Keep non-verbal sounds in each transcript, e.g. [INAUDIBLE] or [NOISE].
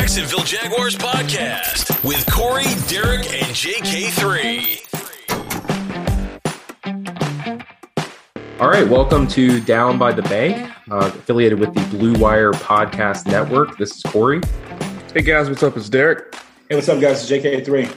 Jacksonville Jaguars podcast with Corey, Derek, and JK3. All right, welcome to Down by the Bank, uh, affiliated with the Blue Wire Podcast Network. This is Corey. Hey guys, what's up? It's Derek. Hey, what's up, guys? It's JK3.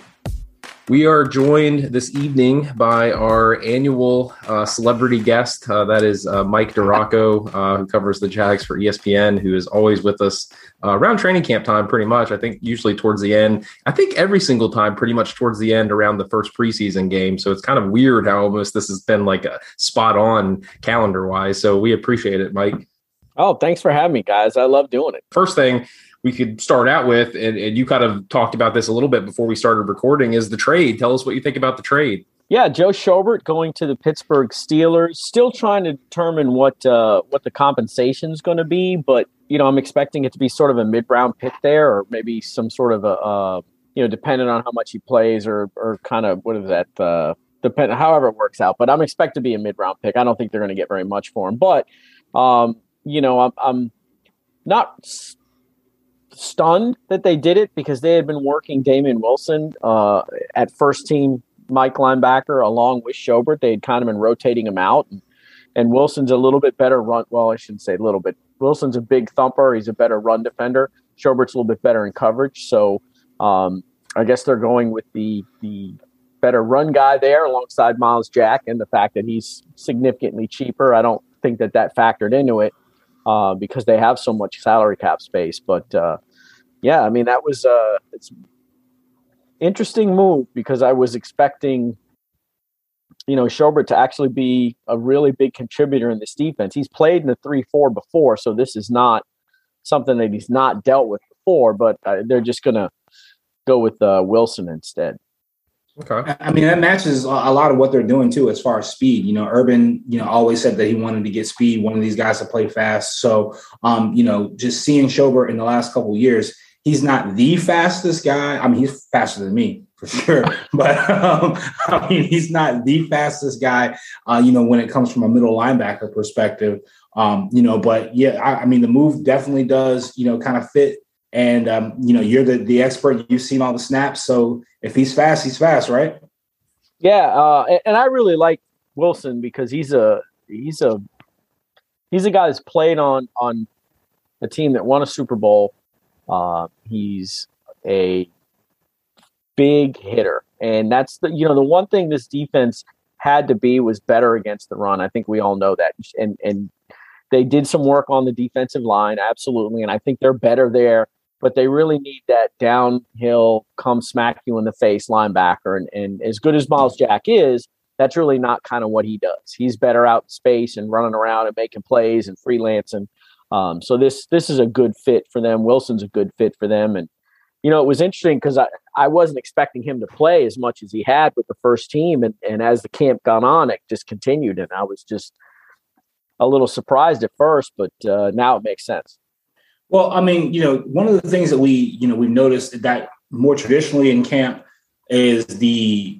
We are joined this evening by our annual uh, celebrity guest. Uh, that is uh, Mike DiRocco, uh, who covers the Jags for ESPN, who is always with us uh, around training camp time, pretty much. I think usually towards the end. I think every single time, pretty much towards the end, around the first preseason game. So it's kind of weird how almost this has been like a spot on calendar wise. So we appreciate it, Mike. Oh, thanks for having me, guys. I love doing it. First thing, we could start out with, and, and, you kind of talked about this a little bit before we started recording, is the trade. Tell us what you think about the trade. Yeah, Joe Schobert going to the Pittsburgh Steelers. Still trying to determine what uh, what the compensation is going to be, but you know I'm expecting it to be sort of a mid round pick there, or maybe some sort of a uh, you know depending on how much he plays, or or kind of what is that uh, depend however it works out. But I'm expect to be a mid round pick. I don't think they're going to get very much for him, but um, you know I'm, I'm not stunned that they did it because they had been working Damien Wilson uh, at first team Mike linebacker along with Schobert. They had kind of been rotating him out. And, and Wilson's a little bit better run. Well, I shouldn't say a little bit. Wilson's a big thumper. He's a better run defender. Schobert's a little bit better in coverage. So um, I guess they're going with the the better run guy there alongside Myles Jack and the fact that he's significantly cheaper. I don't think that that factored into it uh, because they have so much salary cap space. But uh, yeah, I mean that was uh, it's interesting move because I was expecting you know Schobert to actually be a really big contributor in this defense. He's played in the three four before, so this is not something that he's not dealt with before. But uh, they're just gonna go with uh, Wilson instead. Okay. I mean, that matches a lot of what they're doing too, as far as speed. You know, Urban, you know, always said that he wanted to get speed, one of these guys to play fast. So, um, you know, just seeing Schobert in the last couple years, he's not the fastest guy. I mean, he's faster than me for sure, [LAUGHS] but um, [LAUGHS] I mean, he's not the fastest guy. Uh, you know, when it comes from a middle linebacker perspective, um, you know, but yeah, I, I mean, the move definitely does, you know, kind of fit and um, you know, you're the the expert. You've seen all the snaps, so if he's fast, he's fast, right? Yeah, uh, and I really like Wilson because he's a he's a he's a guy that's played on on a team that won a Super Bowl. Uh, he's a big hitter, and that's the you know the one thing this defense had to be was better against the run. I think we all know that, and and they did some work on the defensive line, absolutely, and I think they're better there but they really need that downhill, come smack you in the face linebacker. And, and as good as Myles Jack is, that's really not kind of what he does. He's better out in space and running around and making plays and freelancing. Um, so this this is a good fit for them. Wilson's a good fit for them, and you know it was interesting because I, I wasn't expecting him to play as much as he had with the first team, and, and as the camp gone on, it just continued, and I was just a little surprised at first, but uh, now it makes sense. Well, I mean, you know, one of the things that we, you know, we've noticed that more traditionally in camp is the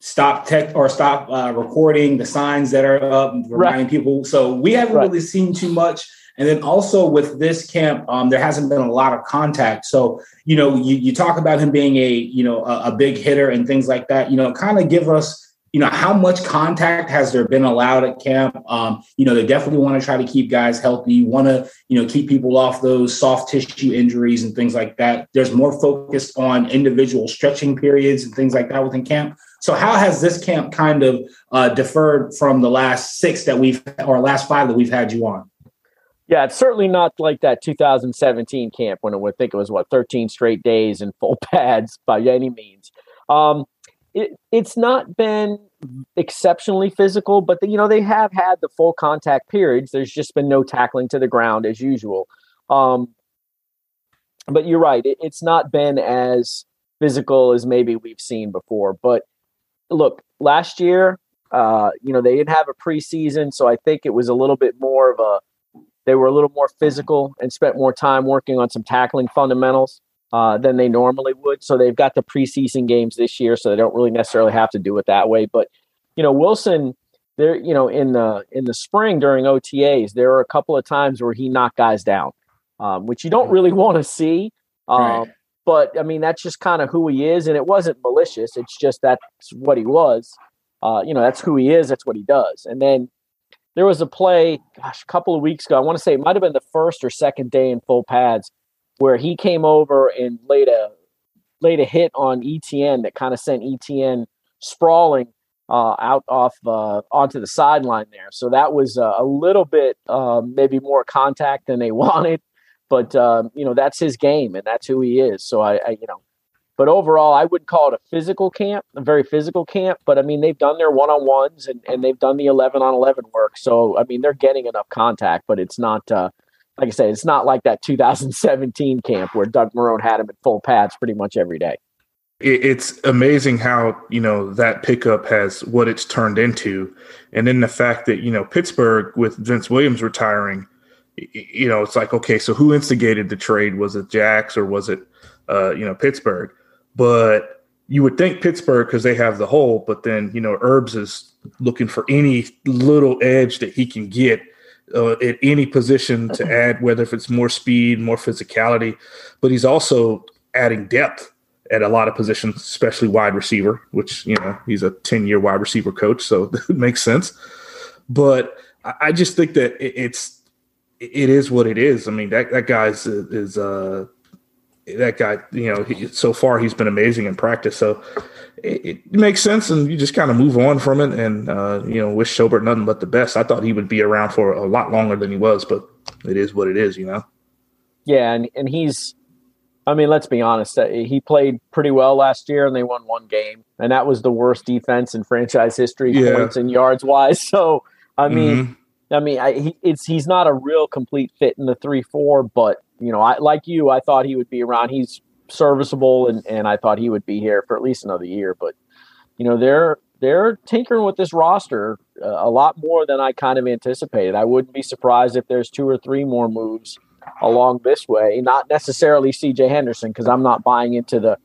stop tech or stop uh, recording, the signs that are up, reminding right. people. So we haven't right. really seen too much. And then also with this camp, um, there hasn't been a lot of contact. So, you know, you, you talk about him being a, you know, a, a big hitter and things like that, you know, kind of give us you know, how much contact has there been allowed at camp? Um, you know, they definitely want to try to keep guys healthy, want to, you know, keep people off those soft tissue injuries and things like that. There's more focused on individual stretching periods and things like that within camp. So how has this camp kind of uh, deferred from the last six that we've, or last five that we've had you on? Yeah, it's certainly not like that 2017 camp when I would think it was what 13 straight days and full [LAUGHS] pads by any means. Um, it, it's not been exceptionally physical, but the, you know they have had the full contact periods. There's just been no tackling to the ground as usual. Um, but you're right; it, it's not been as physical as maybe we've seen before. But look, last year, uh, you know, they didn't have a preseason, so I think it was a little bit more of a. They were a little more physical and spent more time working on some tackling fundamentals uh, than they normally would. So they've got the preseason games this year, so they don't really necessarily have to do it that way. But you know, Wilson, there, you know, in the in the spring during OTAs, there are a couple of times where he knocked guys down, um, which you don't really [LAUGHS] want to see. Um, Right. But I mean, that's just kind of who he is, and it wasn't malicious. It's just that's what he was. Uh, you know, that's who he is. That's what he does. And then there was a play, gosh, a couple of weeks ago. I want to say it might have been the first or second day in full pads, where he came over and laid a laid a hit on Etienne that kind of sent Etienne sprawling uh, out off uh, onto the sideline there. So that was uh, a little bit uh, maybe more contact than they [LAUGHS] wanted, but um, you know that's his game and that's who he is. So I, I, you know, but overall I wouldn't call it a physical camp, a very physical camp. But I mean they've done their one on ones and, and they've done the eleven on eleven work. So I mean they're getting enough contact, but it's not. Like I said, it's not like that 2017 camp where Doug Marrone had him in full pads pretty much every day. it's amazing how you know that pickup has what it's turned into, and then the fact that you know Pittsburgh with Vince Williams retiring, you know it's like okay, so who instigated the trade? Was it Jax or was it uh, you know Pittsburgh? But you would think Pittsburgh because they have the hole, but then you know Herbs is looking for any little edge that he can get uh, at any position to add, whether if it's more speed, more physicality, but he's also adding depth at a lot of positions, especially wide receiver, which, you know, he's a 10 year wide receiver coach. So [LAUGHS] it makes sense. But I just think that it- it's, it is what it is. I mean, that, that guy's is, uh, that guy, you know, he, so far he's been amazing in practice. So it, it makes sense, and you just kind of move on from it, and uh, you know, wish Schobert nothing but the best. I thought he would be around for a lot longer than he was, but it is what it is, you know. Yeah, and and he's, I mean, let's be honest. uh, He played pretty well last year, and they won one game, and that was the worst defense in franchise history, Yeah. points and yards wise. [LAUGHS] So, I mean, Mhm. I mean, I, he, it's he's not a real complete fit in the three four, but you know, I like you, I thought he would be around. He's serviceable, and and I thought he would be here for at least another year. But you know, they're they're tinkering with this roster uh, a lot more than I kind of anticipated. I wouldn't be surprised if there's two or three more moves along this way. Not necessarily C.J. Henderson, because I'm not buying into the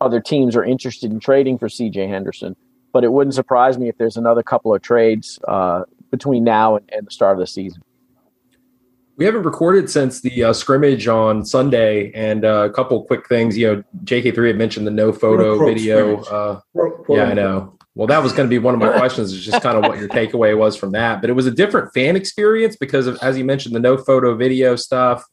other teams are interested in trading for C.J. Henderson. But it wouldn't surprise me if there's another couple of trades uh, between now and, and the start of the season. We haven't recorded since the uh, scrimmage on Sunday, and uh, a couple quick things. You know, JK3 had mentioned the no photo video. Uh, yeah, I know. Well, that was going to be one of my [LAUGHS] questions. Is just kind of what your takeaway was from that. But it was a different fan experience because of, as you mentioned, the no photo video stuff.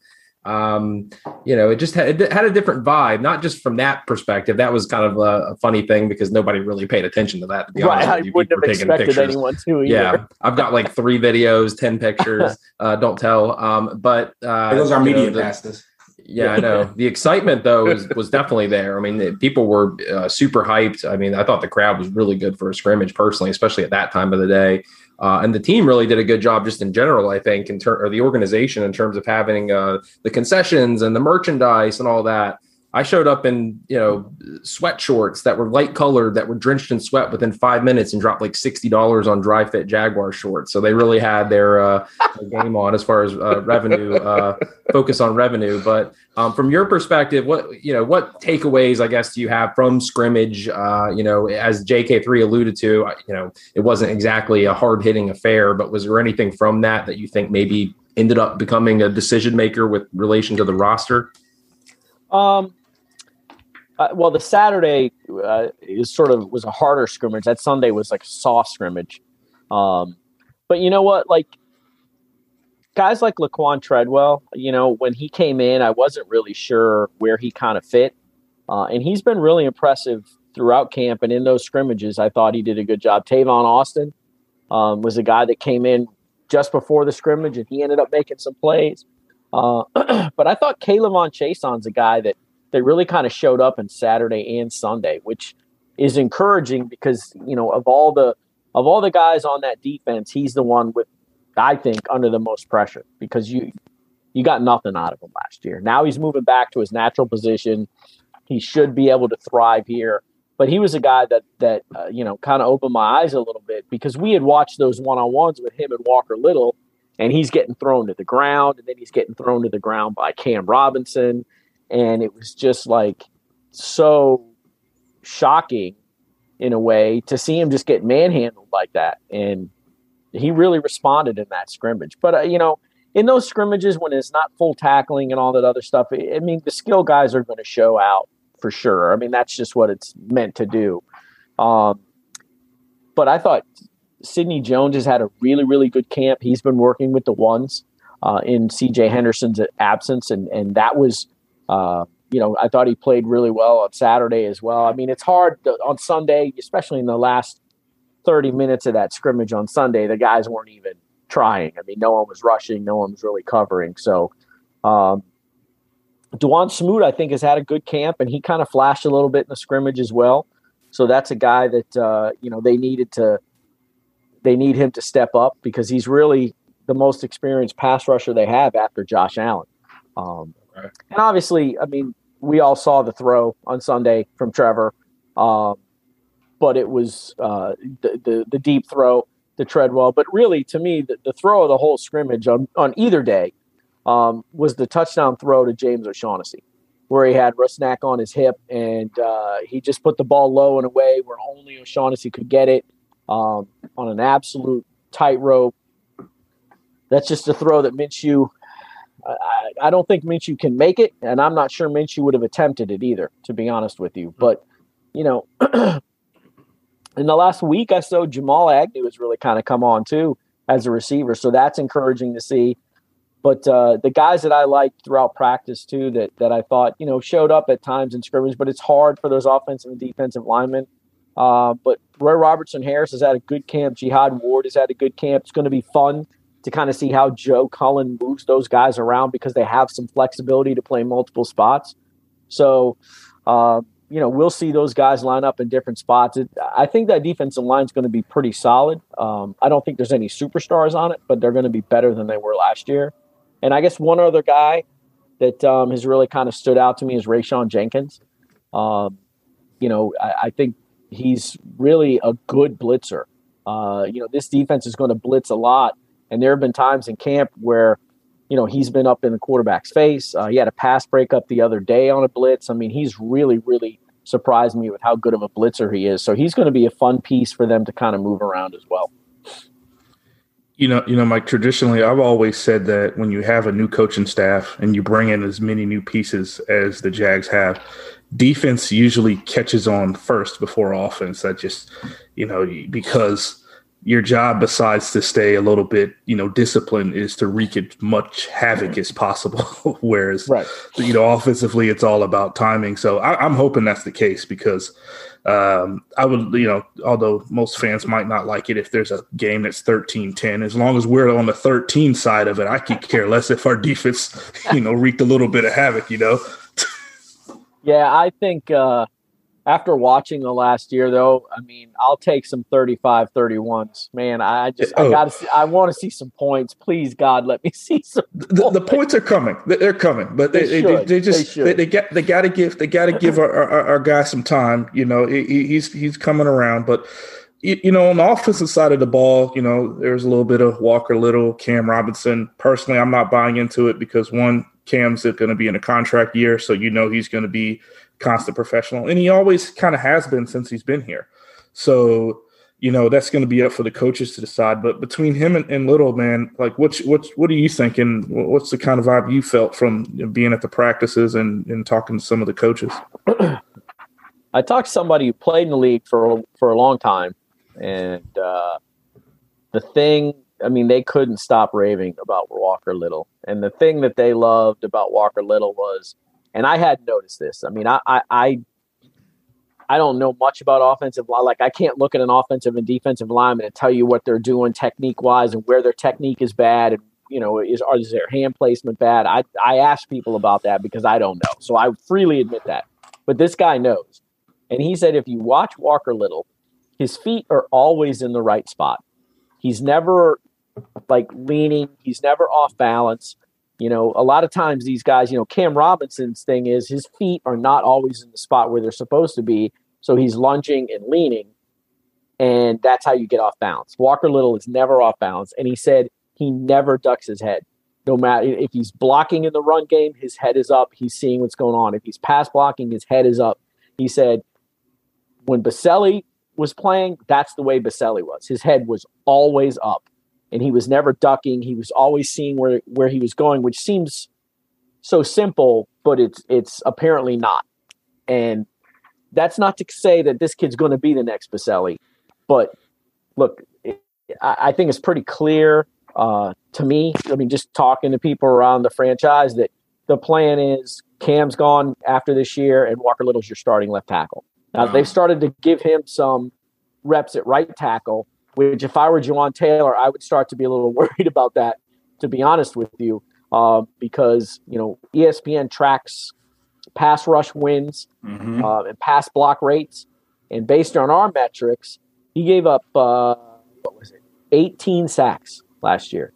Um, you know, it just had, it had a different vibe, not just from that perspective. That was kind of a, a funny thing because nobody really paid attention to that. To be Right, honest, I you. wouldn't have expected pictures. anyone to. Either. Yeah, I've got like three videos, ten pictures. [LAUGHS] uh, don't tell. Um, but uh, Those are you know, media the- passes. yeah, I know. The excitement though was, was definitely there. I mean, the, people were uh, super hyped. I mean, I thought the crowd was really good for a scrimmage, personally, especially at that time of the day. Uh, and the team really did a good job, just in general. I think, in ter- or the organization, in terms of having uh, the concessions and the merchandise and all that. I showed up in you know sweat shorts that were light colored, that were drenched in sweat within five minutes, and dropped like sixty dollars on dry fit Jaguar shorts. So they really had their, uh, their game on as far as uh, revenue, uh, [LAUGHS] focus on revenue. But um, from your perspective, what you know, what takeaways I guess do you have from scrimmage? Uh, you know, as JK three alluded to, uh, you know, it wasn't exactly a hard hitting affair, but was there anything from that that you think maybe ended up becoming a decision maker with relation to the roster? Um, uh, well, the Saturday uh, is sort of was a harder scrimmage. That Sunday was like a soft scrimmage. Um, but you know what? Like guys like Laquan Treadwell, you know, when he came in, I wasn't really sure where he kind of fit, uh, and he's been really impressive throughout camp and in those scrimmages. I thought he did a good job. Tavon Austin um, was a guy that came in just before the scrimmage, and he ended up making some plays. Uh, [CLEARS THROAT] but I thought K'Lavon Chaisson's a guy that that really kind of showed up in Saturday and Sunday, which is encouraging because you know of all the of all the guys on that defense, he's the one with I think under the most pressure because you you got nothing out of him last year. Now he's moving back to his natural position. He should be able to thrive here. But he was a guy that that uh, you know kind of opened my eyes a little bit because we had watched those one on ones with him and Walker Little, and he's getting thrown to the ground, and then he's getting thrown to the ground by Cam Robinson, and it was just like so shocking in a way to see him just get manhandled like that, and he really responded in that scrimmage. But uh, you know, in those scrimmages when it's not full tackling and all that other stuff, I mean, the skill guys are going to show out for sure. I mean, that's just what it's meant to do. Um, but I thought Sidney Jones has had a really, really good camp. He's been working with the ones uh, in CJ Henderson's absence, and and that was, uh, you know, I thought he played really well on Saturday as well. I mean, it's hard to, on Sunday, especially in the last thirty minutes of that scrimmage on Sunday. The guys weren't even trying. I mean, no one was rushing, no one was really covering. So, um, Dawuane Smoot, I think, has had a good camp, and he kind of flashed a little bit in the scrimmage as well. So that's a guy that uh, you know they needed to they need him to step up because he's really the most experienced pass rusher they have after Josh Allen. Um, right. And obviously, I mean, we all saw the throw on Sunday from Trevor, um, but it was uh, the, the, the deep throw to Treadwell. But really, to me, the, the throw of the whole scrimmage on, on either day um, was the touchdown throw to James O'Shaughnessy, where he had Rusnak on his hip and uh, he just put the ball low in a way where only O'Shaughnessy could get it um, on an absolute tightrope. That's just a throw that Minshew. I, I don't think Minshew can make it, and I'm not sure Minshew would have attempted it either, to be honest with you. But you know, [CLEARS THROAT] in the last week I saw Jamal Agnew has really kind of come on too as a receiver, so that's encouraging to see. But uh, the guys that I liked throughout practice too, that that I thought you know showed up at times in scrimmage, but it's hard for those offensive and defensive linemen uh, but Roy Robertson Harris has had a good camp. Jihad Ward has had a good camp. It's going to be fun to kind of see how Joe Cullen moves those guys around because they have some flexibility to play multiple spots. So, uh, you know, we'll see those guys line up in different spots. It, I think that defensive line is going to be pretty solid. Um, I don't think there's any superstars on it, but they're going to be better than they were last year. And I guess one other guy that um, has really kind of stood out to me is Rayshawn Jenkins. Um, you know, I, I, think he's really a good blitzer. Uh, you know, this defense is going to blitz a lot, and there have been times in camp where, you know, he's been up in the quarterback's face. Uh, he had a pass breakup the other day on a blitz. I mean, he's really, really surprised me with how good of a blitzer he is. So he's going to be a fun piece for them to kind of move around as well. You know, you know, Mike. Traditionally, I've always said that when you have a new coaching staff and you bring in as many new pieces as the Jags have, defense usually catches on first before offense. That just, you know, because your job besides to stay a little bit, you know, disciplined is to wreak as much havoc as possible. [LAUGHS] Whereas, right. you know, offensively, it's all about timing. So I, am hoping that's the case because um, I would, you know, although most fans might not like it if there's a game that's 13 10, as long as we're on the 13 side of it, I could care less if our defense, you know, wreaked a little bit of havoc, you know. [LAUGHS] Yeah, I think uh, after watching the last year, though, I mean, I'll take some 35 31s. Man, I just, oh. I got to see, I want to see some points. Please, God, let me [LAUGHS] see some. The, the, points are coming. They're coming, but they, they, they, they just, they, they, get, they got to give, they got to give our, our, our, guy some time. You know, he, he's, he's coming around, but you know, on the offensive side of the ball, you know, there's a little bit of Walker Little, Cam Robinson. Personally, I'm not buying into it because one, Cam's going to be in a contract year, so you know he's going to be constant professional, and he always kind of has been since he's been here. So you know that's going to be up for the coaches to decide. But between him and, and Little, man, like what's what's what are you thinking? What's the kind of vibe you felt from being at the practices and, and talking to some of the coaches? [CLEARS THROAT] I talked to somebody who played in the league for for a long time, and uh, the thing I mean, they couldn't stop raving about Walker Little. And the thing that they loved about Walker Little was, and I had noticed this. I mean, I, I, I, I don't know much about offensive line. Like, I can't look at an offensive and defensive lineman and tell you what they're doing technique wise and where their technique is bad and you know, is, is their hand placement bad? I, I ask people about that because I don't know. So I freely admit that. But this guy knows. And he said if you watch Walker Little, his feet are always in the right spot. He's never like leaning. He's never off balance. You know, a lot of times these guys, you know, Cam Robinson's thing is his feet are not always in the spot where they're supposed to be. So he's lunging and leaning, and that's how you get off balance. Walker Little is never off balance. And he said he never ducks his head. No matter if he's blocking in the run game, his head is up. He's seeing what's going on. If he's pass blocking, his head is up. He said when Boselli was playing, that's the way Boselli was. His head was always up and he was never ducking. He was always seeing where where he was going, which seems so simple, but it's it's apparently not. And that's not to say that this kid's going to be the next Boselli, but look, it, I, I, think it's pretty clear uh, to me. I mean, just talking to people around the franchise that the plan is Cam's gone after this year, and Walker Little's your starting left tackle. Now wow. they've started to give him some reps at right tackle, which if I were Jawaan Taylor, I would start to be a little [LAUGHS] worried about that. To be honest with you, uh, because you know ESPN tracks pass rush wins mm-hmm. uh, and pass block rates, and based on our metrics, he gave up uh, what was it, 18 sacks last year.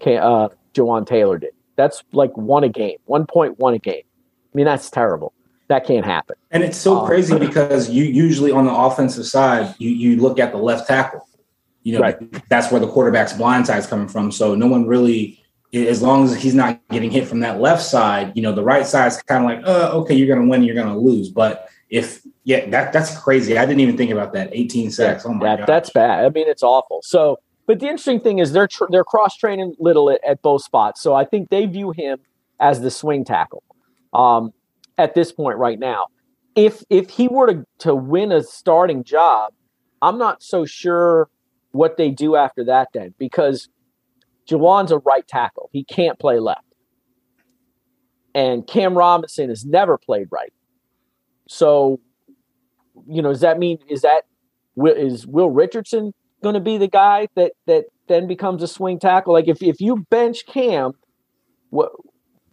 Okay, uh, Jawaan Taylor did. That's like one a game, 1.1 a game. I mean, that's terrible. That can't happen. And it's so um, crazy [LAUGHS] because you usually on the offensive side, you you look at the left tackle. You know, right. that's where the quarterback's blind side is coming from. So no one really, as long as he's not getting hit from that left side, you know, the right side's kind of like, oh, okay, you're going to win, you're going to lose. But if yeah, that that's crazy. I didn't even think about that. 18 sacks. Yeah, oh my that, That's bad. I mean, it's awful. So but the interesting thing is they're tr- they're cross training Little at, at, both spots, so I think they view him as the swing tackle um, at this point right now. If if he were to to win a starting job, I'm not so sure what they do after that then because Jawaan's a right tackle. He can't play left. And Cam Robinson has never played right. So, you know, does that mean is that is Will Richardson going to be the guy that that then becomes a swing tackle. Like if if you bench Cam, what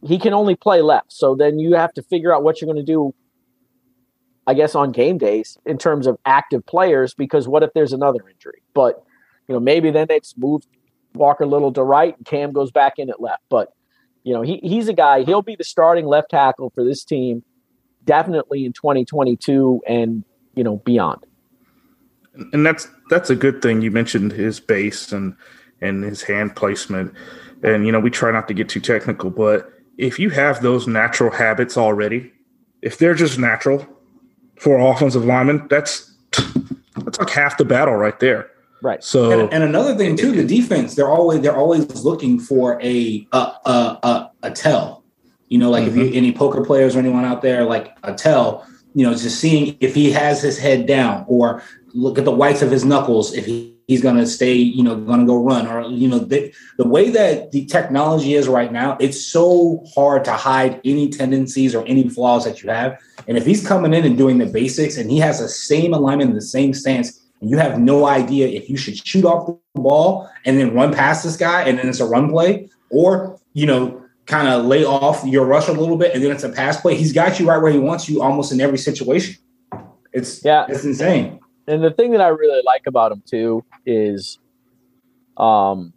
he can only play left. So then you have to figure out what you're going to do. I guess on game days in terms of active players, because what if there's another injury? But you know maybe then it's moved Walker Little to right and Cam goes back in at left. But you know he he's a guy. He'll be the starting left tackle for this team, definitely in 2022 and you know beyond and that's that's a good thing. You mentioned his base and and his hand placement, and you know we try not to get too technical, but if you have those natural habits already, if they're just natural for offensive linemen, that's that's like half the battle right there. Right. So and, and another thing too, the defense they're always they're always looking for a a a, a, a tell. You know, like mm-hmm. if you mm-hmm. any poker players or anyone out there, like a tell you know, just seeing if he has his head down or look at the whites of his knuckles if he, he's going to stay, you know, going to go run or, you know, the, the way that the technology is right now, it's so hard to hide any tendencies or any flaws that you have. And if he's coming in and doing the basics and he has the same alignment and the same stance, and you have no idea if you should shoot off the ball and then run past this guy and then it's a run play or, you know, kind of lay off your rush a little bit and then it's a pass play. He's got you right where he wants you almost in every situation. It's yeah, it's insane and the thing that I really like about him too is, um,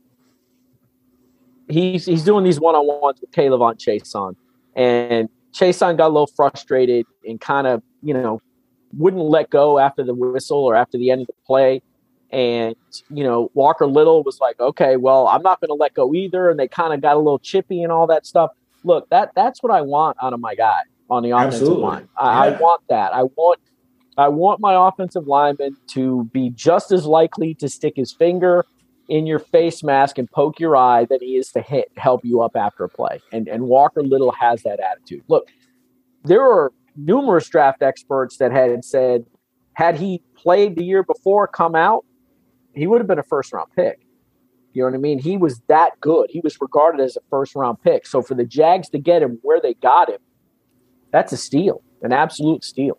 he's he's doing these one on ones with K'Lavon Chaisson, and Chaisson got a little frustrated and kind of you know wouldn't let go after the whistle or after the end of the play. And you know Walker Little was like, okay, well I'm not going to let go either, and they kind of got a little chippy and all that stuff. Look, that that's what I want out of my guy on the offensive Absolutely. line. I, yeah. I want that. I want I want my offensive lineman to be just as likely to stick his finger in your face mask and poke your eye than he is to hit, help you up after a play. And and Walker Little has that attitude. Look, there are numerous draft experts that had said had he played the year before, come out, he would have been a first round pick. You know what I mean? He was that good. He was regarded as a first round pick. So for the Jags to get him where they got him, that's a steal, an absolute steal.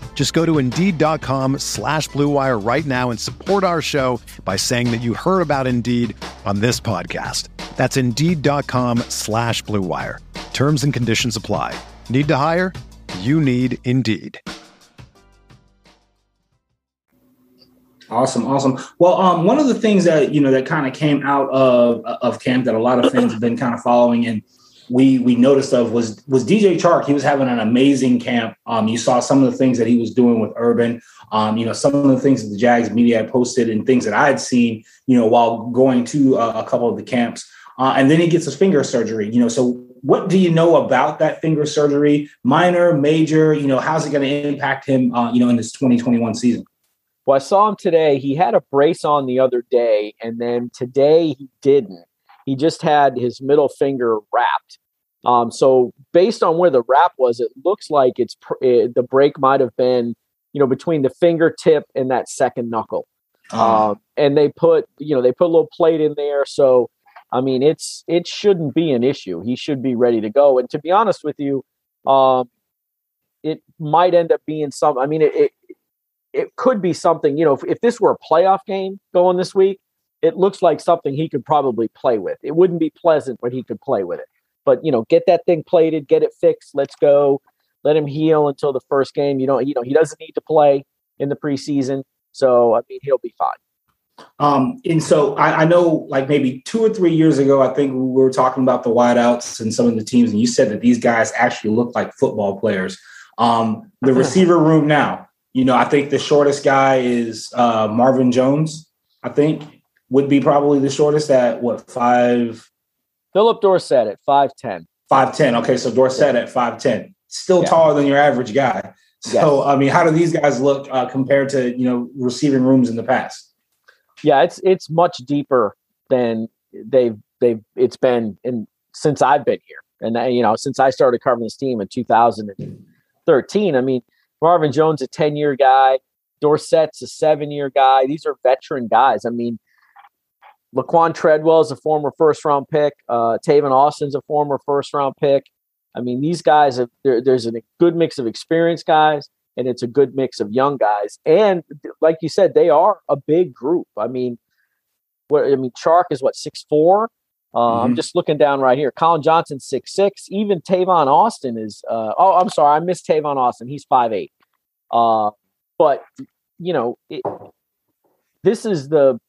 Just go to Indeed.com slash BlueWire right now and support our show by saying that you heard about Indeed on this podcast. That's Indeed.com slash BlueWire. Terms and conditions apply. Need to hire? You need Indeed. Awesome, awesome. Well, um, one of the things that you know that kind of came out of of camp that a lot of fans have been kind of following and we we noticed of was was DJ Chark. He was having an amazing camp. Um, you saw some of the things that he was doing with Urban. Um, you know, some of the things that the Jags media had posted and things that I had seen. You know, while going to uh, a couple of the camps, uh, and then he gets his finger surgery. You know, so what do you know about that finger surgery? Minor, major? You know, how's it going to impact him? Uh, you know, in this 2021 season. Well, I saw him today. He had a brace on the other day, and then today he didn't. He just had his middle finger wrapped. Um, so based on where the wrap was, it looks like it's it, eh, the break might have been, you know, between the fingertip and that second knuckle. Uh, and they put, you know, they put a little plate in there. So, I mean, it's it shouldn't be an issue. He should be ready to go. And to be honest with you, um, it might end up being some. I mean, it, it it could be something, you know, if, if this were a playoff game going this week, it looks like something he could probably play with. It wouldn't be pleasant, but he could play with it. But you know, get that thing plated, get it fixed. Let's go. Let him heal until the first game. You know, you know, he doesn't need to play in the preseason, so I mean, he'll be fine. Um, and so I, I, know, like maybe two or three years ago, I think we were talking about the wideouts and some of the teams, and you said that these guys actually look like football players. Um, the [LAUGHS] receiver room now, you know, I think the shortest guy is uh, Marvin Jones. I think would be probably the shortest at what five. Phillip Dorsett at five ten. Five ten. Okay, so Dorsett at five ten, still yeah. taller than your average guy. So yes. I mean, how do these guys look uh, compared to you know receiving rooms in the past? Yeah, it's it's much deeper than they've they've it's been in since I've been here, and uh, you know since I started covering this team in 2013. I mean, Marvin Jones, a 10 year guy. Dorsett's a seven year guy. These are veteran guys. I mean, Laquan Treadwell is a former first round pick. Uh, Tavon Austin's a former first round pick. I mean, these guys, have, there's a good mix of experienced guys and it's a good mix of young guys. And like you said, they are a big group. I mean, what I mean, Chark is what six four. Uh, mm-hmm. I'm just looking down right here. Collin Johnson six six. Even Tavon Austin is. Uh, oh, I'm sorry, I missed Tavon Austin. He's five eight. Uh, but you know, it, this is the.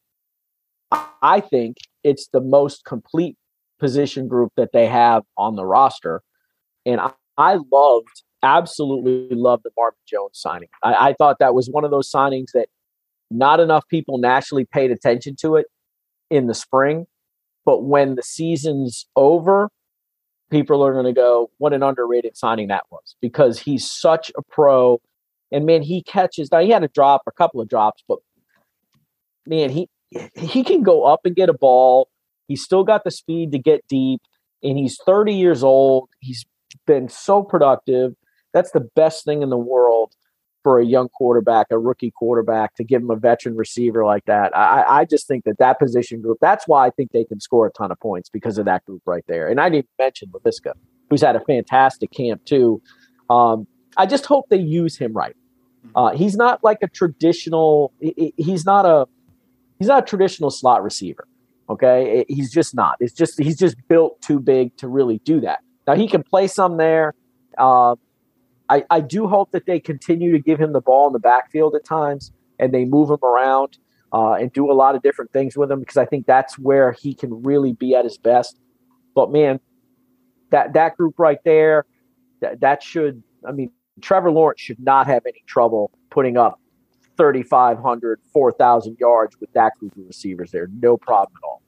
I think it's the most complete position group that they have on the roster, and I, I loved, absolutely loved the Marvin Jones signing. I, I thought that was one of those signings that not enough people nationally paid attention to it in the spring but when the season's over, people are going to go, what an underrated signing that was because he's such a pro. And man, he catches. Now he had a drop, a couple of drops, but man, he he can go up and get a ball. He's still got the speed to get deep, and he's 30 years old. He's been so productive. That's the best thing in the world for a young quarterback, a rookie quarterback, to give him a veteran receiver like that. I, I just think that that position group, that's why I think they can score a ton of points because of that group right there. And I didn't mention Laviska, who's had a fantastic camp too. Um, I just hope they use him right. Uh, he's not like a traditional. He's not a. He's not a traditional slot receiver. Okay, he's just not. It's just he's just built too big to really do that. Now he can play some there. Uh, I, I do hope that they continue to give him the ball in the backfield at times and they move him around uh, and do a lot of different things with him because I think that's where he can really be at his best. But man, that that group right there, that, that should I mean Trevor Lawrence should not have any trouble putting up 3,500, 4,000 yards with that group of receivers there. No problem at all.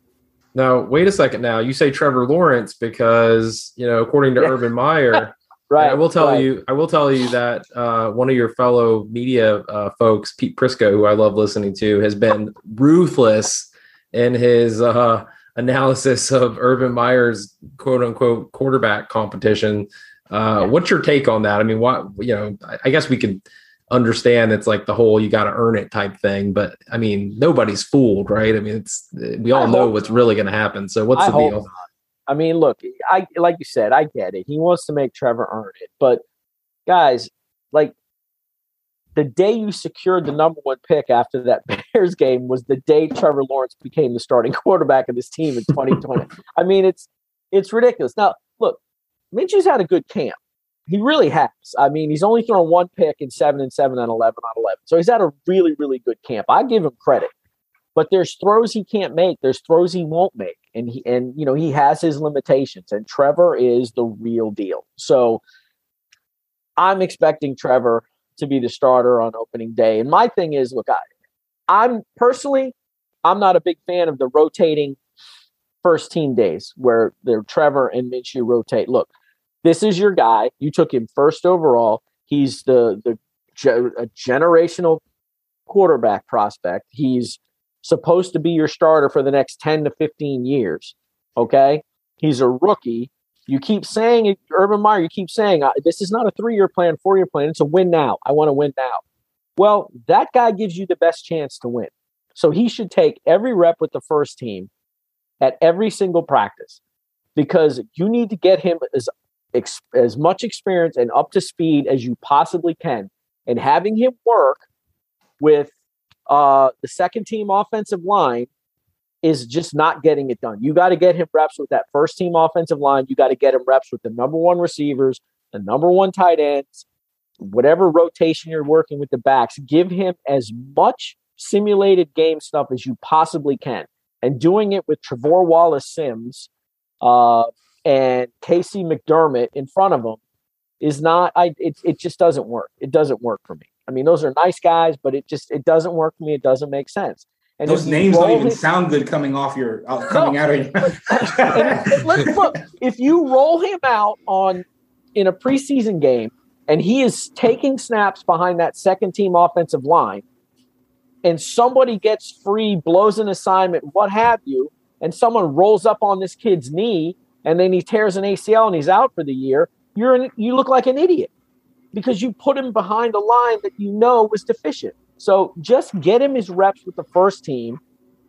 Now, wait a second. Now you say Trevor Lawrence because you know, according to yeah. Urban Meyer, [LAUGHS] Right. I will tell right. you, I will tell you that uh, one of your fellow media uh, folks, Pete Prisco, who I love listening to, has been ruthless in his uh, analysis of Urban Meyer's quote unquote quarterback competition. Uh, what's your take on that? I mean, what you know, I guess we could understand it's like the whole you got to earn it type thing. But I mean, nobody's fooled, right? I mean, it's we all know what's not. really going to happen. So what's I the deal? Not. I mean, look, I like you said, I get it. He wants to make Trevor earn it, but guys, like the day you secured the number one pick after that [LAUGHS] Bears game was the day Trevor Lawrence became the starting [LAUGHS] quarterback of this team in 2020. [LAUGHS] I mean, it's it's ridiculous. Now, look, Minshew's had a good camp. He really has. I mean, he's only thrown one pick in seven and seven and eleven on eleven. So he's had a really, really good camp. I give him credit. But there's throws he can't make. There's throws he won't make, and he and you know he has his limitations. And Trevor is the real deal. So I'm expecting Trevor to be the starter on opening day. And my thing is, look, I, I'm personally, I'm not a big fan of the rotating first team days where they're Trevor and Minshew rotate. Look, this is your guy. You took him first overall. He's the the a generational quarterback prospect. He's supposed to be your starter for the next 10 to 15 years. Okay? He's a rookie. You keep saying, Urban Meyer, you keep saying, uh, this is not a three year plan, four year plan. It's a win now. I want to win now. Well, that guy gives you the best chance to win. So he should take every rep with the first team at every single practice because you need to get him as, as much experience and up to speed as you possibly can. And having him work with uh, the second team offensive line is just not getting it done. You got to get him reps with that first team offensive line. You got to get him reps with the number one receivers, the number one tight ends, whatever rotation you're working with the backs. Give him as much simulated game stuff as you possibly can. And doing it with Trevor Wallace Sims uh, and Casey McDermott in front of him is not. I it it just doesn't work. It doesn't work for me. I mean, those are nice guys, but it just it doesn't work for me. It doesn't make sense. And those names don't even sound good coming off your uh, coming no. out of your. let's look. If you roll him out on in a preseason game, and he is taking snaps behind that second team offensive line, and somebody gets free, blows an assignment, what have you, and someone rolls up on this kid's knee, and then he tears an ACL and he's out for the year, you're an, you look like an idiot because you put him behind a line that you know was deficient. So just get him his reps with the first team,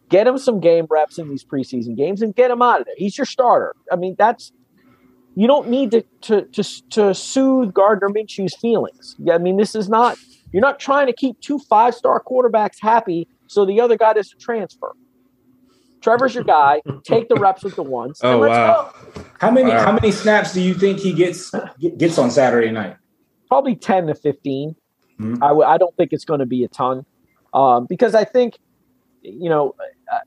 get him some game reps in these preseason games, and get him out of there. He's your starter. I mean, that's you don't need to to to, to soothe Gardner Minshew's feelings. I mean, this is not you're not trying to keep two five star quarterbacks happy so the other guy doesn't transfer. Trevor's your guy. Take the reps with the ones. Oh wow! Go. How many wow. how many snaps do you think he gets gets on Saturday night? Probably ten to fifteen. Mm-hmm. I w- I don't think it's going to be a ton um, because I think, you know,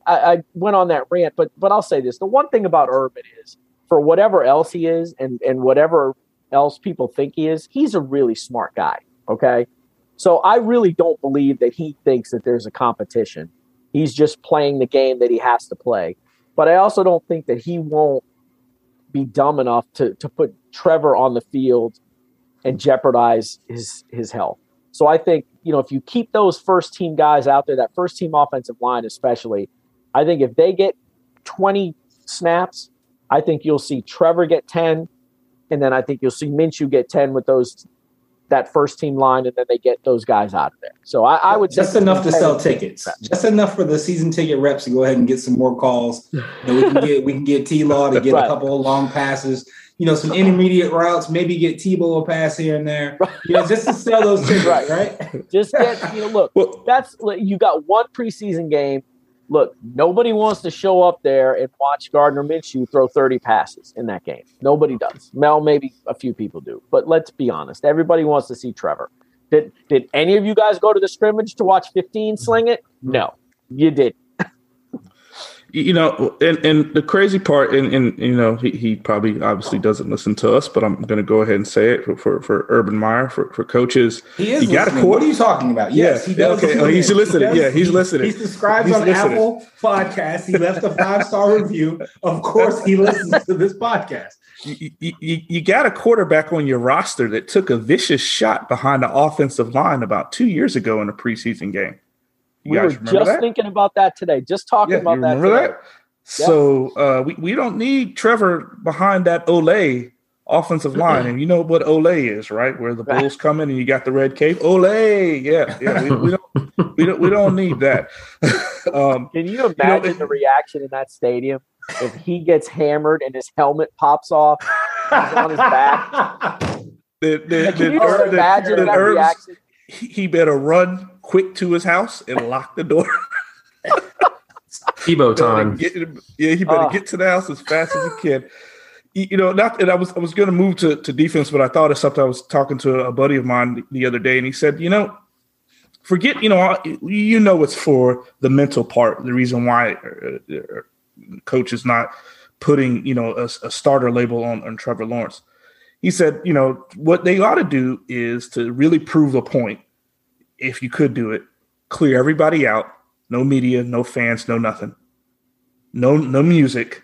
I, I, went on that rant, but but I'll say this: the one thing about Urban is, for whatever else he is, and and whatever else people think he is, he's a really smart guy. Okay, so I really don't believe that he thinks that there's a competition. He's just playing the game that he has to play. But I also don't think that he won't be dumb enough to to put Trevor on the field and jeopardize his his health. So I think, you know, if you keep those first team guys out there, that first team offensive line especially, I think if they get 20 snaps, I think you'll see Trevor get 10. And then I think you'll see Minshew get 10 with those that first team line, and then they get those guys out of there. So I, I would just enough to sell tickets, just enough for the season ticket reps to go ahead and get some more calls. [LAUGHS] You know, we can get we can get T Law to get right. a couple of long passes you know, some intermediate routes, maybe get Tebow a pass here and there, you know, just to sell those [LAUGHS] tickets, right? right? Just get, you know, look, well, that's you got one preseason game. Look, nobody wants to show up there and watch Gardner Minshew throw 30 passes in that game. Nobody does. Mel, maybe a few people do, but let's be honest. Everybody wants to see Trevor. Did did any of you guys go to the scrimmage to watch 15 sling it? Mm-hmm. No, you didn't you know, and, and the crazy part, and, and you know, he, he probably obviously doesn't listen to us, but I'm going to go ahead and say it for, for, for Urban Meyer, for, for coaches. He is. You got a What are you talking about? Yes, yeah, he does. Okay, oh, he's listening. He yeah, he's listening. He subscribes he's on listening. Apple Podcast. He left a five star [LAUGHS] review. Of course, he listens to this podcast. You, you, you, got a quarterback on your roster that took a vicious shot behind the offensive line about two years ago in a preseason game. We were just that? thinking about that today. Just talking yeah, about that. Today. that? So uh, we we don't need Trevor behind that Olay offensive line. And you know what Olay is, right? Where the Bulls come in and you got the red cape. Olay, yeah, yeah. We, we don't, we don't, we don't need that. [LAUGHS] um, Can you imagine you know, the reaction in that stadium if he gets hammered and his helmet pops off on his back? [LAUGHS] The, the, Can you just imagine that reaction? He better run quick to his house and lock the door. [LAUGHS] Tebow time. Get, yeah, he better uh, get to the house as fast as he can. You know, not and I was I was going to move to, to defense, but I thought of something. I was talking to a buddy of mine the other day, and he said, you know, forget, you know, you know, it's for the mental part. The reason why uh, uh, coach is not putting, you know, a, a starter label on, on Trevor Lawrence. He said, you know, what they ought to do is to really prove a point. If you could do it, clear everybody out no media, no fans, no nothing, no no music,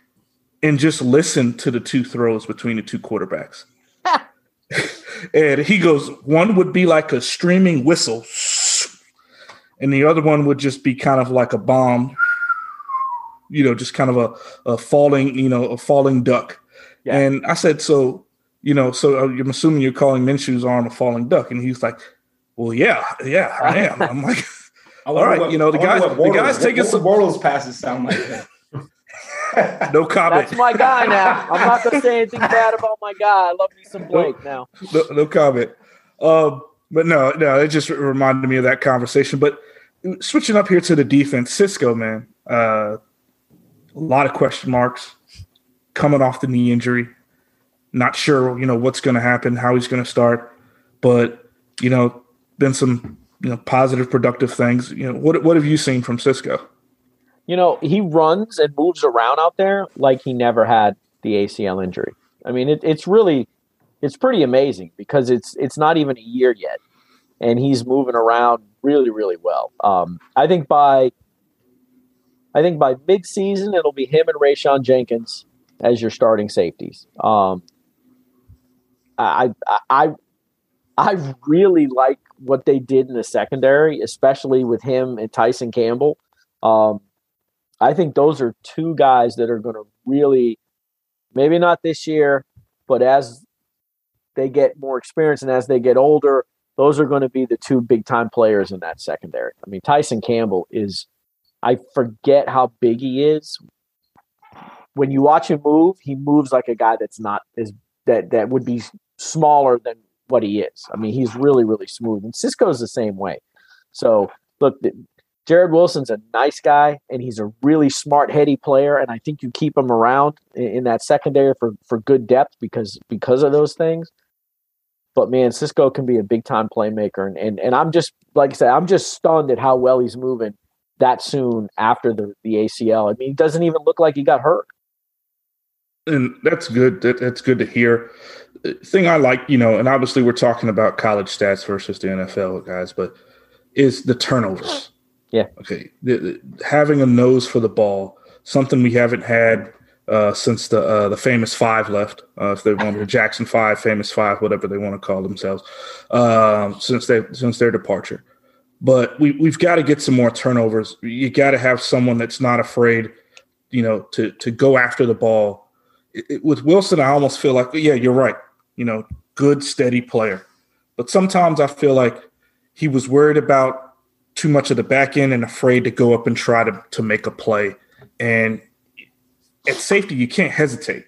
and just listen to the two throws between the two quarterbacks. [LAUGHS] and he goes, one would be like a streaming whistle, and the other one would just be kind of like a bomb, you know, just kind of a, a falling, you know, a falling duck. Yeah. And I said, so, you know, so I'm assuming you're calling Minshew's arm a falling duck, and he's like, well, yeah, yeah, I am. I'm like. [LAUGHS] All right, what, you know the guys. The guys taking some Bortles passes sound like. [LAUGHS] [LAUGHS] no comment. That's my guy now. I'm not going to say anything bad about my guy. I love me some Blake now. No, no comment. Um, but no, no, it just reminded me of that conversation. But switching up here to the defense, Cisco, man, uh, a lot of question marks coming off the knee injury. Not sure, you know, what's going to happen, how he's going to start, but you know, been some you know positive productive things. You know what what have you seen from cisco? You know he runs and moves around out there like he never had the acl injury. I mean it, it's really it's pretty amazing because it's it's not even a year yet and he's moving around really really well. Um, i think by i think by mid-season it'll be him and Rayshawn jenkins as your starting safeties. Um, I i i really like what they did in the secondary, especially with him and Tyson Campbell. Um, I think those are two guys that are going to really, maybe not this year, but as they get more experience and as they get older, those are going to be the two big time players in that secondary. I mean, Tyson Campbell is, I forget how big he is. When you watch him move, he moves like a guy that's not as that that would be smaller than what he is. I mean, he's really, really smooth. And Cisco's the same way. So look, Jarrod Wilson's a nice guy and he's a really smart, heady player. And I think you keep him around in, in that secondary for, for good depth because because of those things. But man, Cisco can be a big time playmaker. And, and and I'm just like I said, I'm just stunned at how well he's moving that soon after the, the ACL. I mean, he doesn't even look like he got hurt. And that's good. That, that's good to hear thing I like, you know, and obviously we're talking about college stats versus the NFL guys, but is the turnovers. Yeah. Okay. The, the, having a nose for the ball, something we haven't had uh, since the uh, the famous five left, uh, if they [LAUGHS] want the Jackson Five, famous five, whatever they want to call themselves, um, since they since their departure. But we we've got to get some more turnovers. You got to have someone that's not afraid, you know, to to go after the ball. It, it, with Wilson, I almost feel like, yeah, you're right you know, good, steady player. But sometimes I feel like he was worried about too much of the back end and afraid to go up and try to, to make a play. And at safety, you can't hesitate.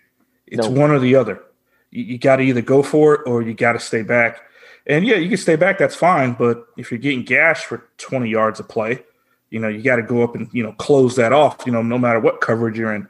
It's no. one or the other. You, you got to either go for it or you got to stay back. And yeah, you can stay back, that's fine. But if you're getting gashed for 20 yards of play, you know, you got to go up and, you know, close that off, you know, no matter what coverage you're in.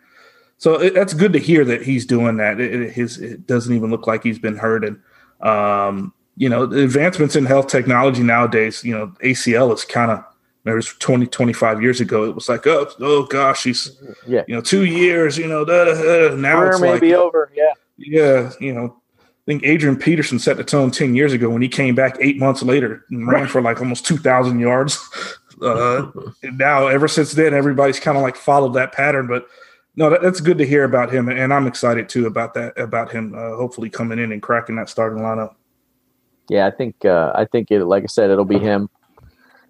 So it, that's good to hear that he's doing that. It, it, his, it doesn't even look like he's been hurt. And, um, you know, the advancements in health technology nowadays, you know, ACL is kind of, was 20, 25 years ago. It was like, oh, oh gosh, he's, yeah. you know, two years, you know, da, da, da. now Career it's may like, be over. Yeah. Yeah. You know, I think Adrian Peterson set the tone 10 years ago when he came back eight months later and ran for like almost 2,000 yards. [LAUGHS] Uh, and now, ever since then, everybody's kind of like followed that pattern. But no, that, that's good to hear about him, and I'm excited too about that about him. Uh, hopefully, coming in and cracking that starting lineup. Yeah, I think uh, I think it. Like I said, it'll be him.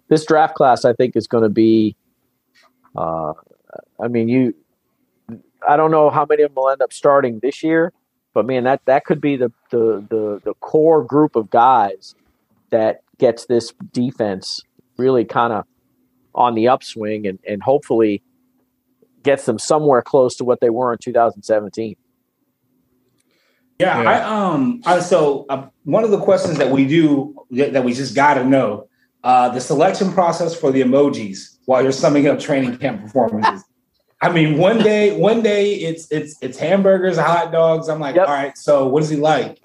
This draft class, I think, is going to be. Uh, I mean, you. I don't know how many of them will end up starting this year, but man, that that could be the the the, the core group of guys that gets this defense really kind of on the upswing and and hopefully gets them somewhere close to what they were in 2017. Yeah, Yeah. I um, I, so uh, one of the questions that we do that, that we just got to know uh, the selection process for the emojis while you're summing up training camp performances. [LAUGHS] I mean, one day, one day it's it's it's hamburgers, hot dogs. I'm like, Yep. all right, so what is he like?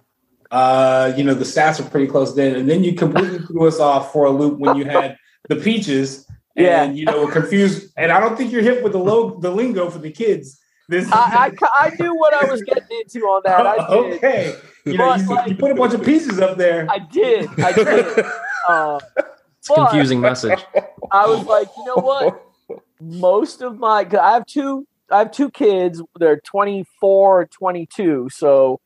Uh, you know, the stats are pretty close then, and then you completely threw us off for a loop when you had the peaches, and Yeah. you know, were confused. And I don't think you're hip with the low the lingo for the kids. This I, I, I knew what I was getting into on that. I [LAUGHS] did. okay. You know, you, like- you put a bunch of pieces up there. I did. I did. [LAUGHS] Uh, It's a confusing message. I was like, you know what? Most of my I have two, I have two kids. They're 24 22. So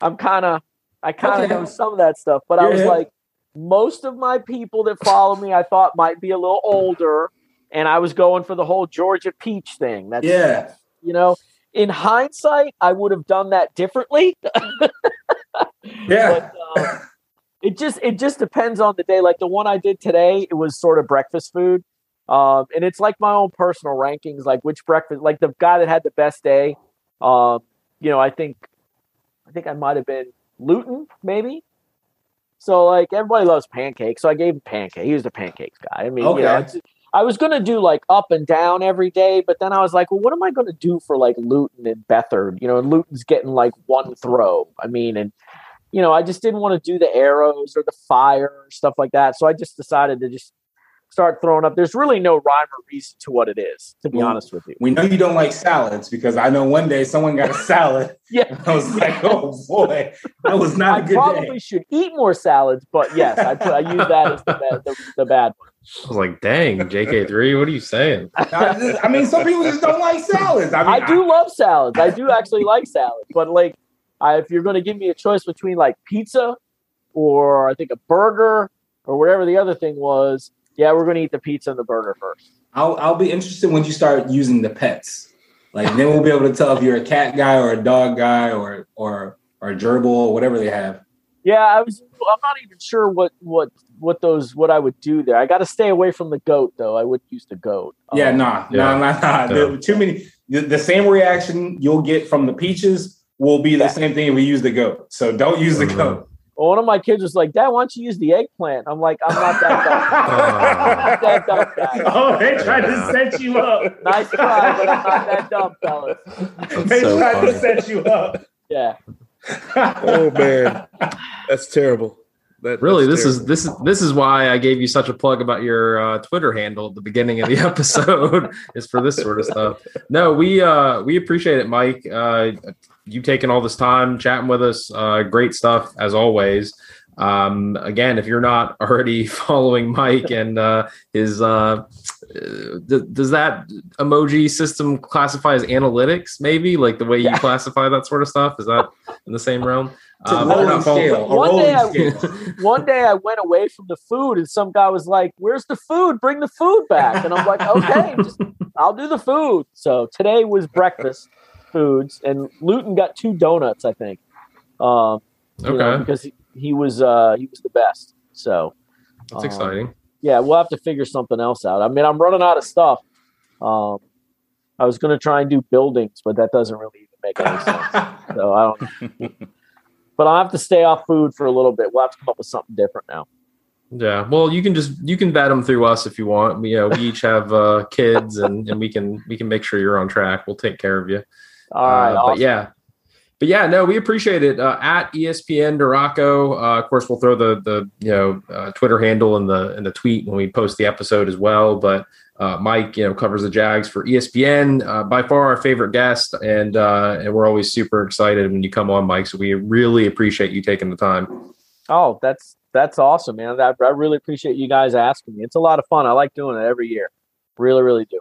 I'm kind of, I kind of Okay. know some of that stuff. But I You're was hip. like, most of my people that follow me, I thought might be a little older. And I was going for the whole Georgia peach thing. That's, Yeah. you know, in hindsight, I would have done that differently. [LAUGHS] Yeah. but um, it just it just depends on the day. Like the one I did today, it was sort of breakfast food, um, and it's like my own personal rankings, like which breakfast, like the guy that had the best day. Um, you know, I think I think I might have been Luton, maybe. So like everybody loves pancakes, so I gave him pancake. He was the pancakes guy. I mean, you know, Okay. I was gonna do like up and down every day, but then I was like, well, what am I gonna do for like Luton and Beathard? You know, and Luton's getting like one throw. I mean, and you know, I just didn't want to do the arrows or the fire or stuff like that. So I just decided to just start throwing up. There's really no rhyme or reason to what it is, to be Well, honest with you. We know you don't like salads because I know one day someone got a [LAUGHS] salad. Yeah. [LAUGHS] I was like, oh boy, that was not I a good probably day. should eat more salads, but yes, I, put, I use that as the bad, the, the bad one. I was like, dang, JK3, what are you saying? [LAUGHS] I, just- I mean, some people just don't like salads. I mean, I do love salads. I do actually like salads, but like, I, if you're going to give me a choice between like pizza or I think a burger or whatever the other thing was, yeah, we're going to eat the pizza and the burger first. I'll, I'll be interested when you start using the pets. Like then we'll be able to tell if you're a cat guy or a dog guy or or or a gerbil or whatever they have. Yeah, I was. I'm not even sure what what what those what I would do there. I got to stay away from the goat though. I would use the goat. Yeah, Um, nah, Yeah. nah, nah, nah. The- Yeah. too many. The, the same reaction you'll get from the peaches will be the Yeah. same thing if we use the goat. So don't use the Mhm. goat. Well, one of my kids was like, "Dad, why don't you use the eggplant?" I'm like, "I'm not that dumb. [LAUGHS] that dumb guy. [LAUGHS] oh, they tried to set you up. nice try, but I'm not that dumb, fellas." they so tried funny. to set you up. Yeah, [LAUGHS] Oh man, that's terrible. That, Really, that's this is this is this is why I gave you such a plug about your uh, Twitter handle at the beginning of the episode is for this sort of stuff. No, we uh, we appreciate it, Mike. Uh, you taking all this time chatting with us. Uh, great stuff as always. Um, again, if you're not [LAUGHS] already following Mike and uh, his, uh, th- does that emoji system classify as analytics? Maybe like the way you Yeah. [LAUGHS] classify that sort of stuff. Is that in the same realm? It's a Uh, but we're rolling not following- scale. [LAUGHS] A One day I- one day I went away from the food, and some guy was like, "Where's the food? Bring the food back." And I'm like, "Okay, just, I'll do the food." So today was breakfast foods, and Luton got two donuts, I think. Um, you know, Okay. because he, he was uh, he was the best. So That's um, exciting. yeah, we'll have to figure something else out. I mean, I'm running out of stuff. Um, I was going to try and do buildings, but that doesn't really even make any sense. [LAUGHS] So I don't. [LAUGHS] but I'll have to stay off food for a little bit. We'll have to come up with something different now. Yeah. Well, you can just you can vet them through us if you want. We, you know, we each have uh, kids, and, and we can we can make sure you're on track. We'll take care of you. All right. Uh, awesome. But yeah. But yeah, no, we appreciate it. Uh, at ESPN DiRocco, uh, of course, we'll throw the the you know uh, Twitter handle in the in the tweet when we post the episode as well. But uh, Mike, you know, covers the Jags for ESPN. Uh, by far our favorite guest, and uh, and we're always super excited when you come on, Mike. So we really appreciate you taking the time. Oh, that's that's awesome, man. I, I really appreciate you guys asking me. It's a lot of fun. I like doing it every year. Really, really do.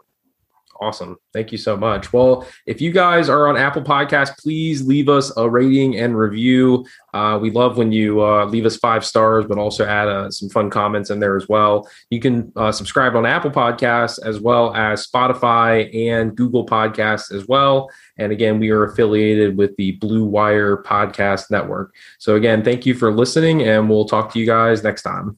Awesome. Thank you so much. Well, if you guys are on Apple Podcasts, please leave us a rating and review. Uh, we love when you uh, leave us five stars, but also add uh, some fun comments in there as well. You can uh, subscribe on Apple Podcasts as well as Spotify and Google Podcasts as well. And again, we are affiliated with the Blue Wire Podcast Network. So, again, thank you for listening, and we'll talk to you guys next time.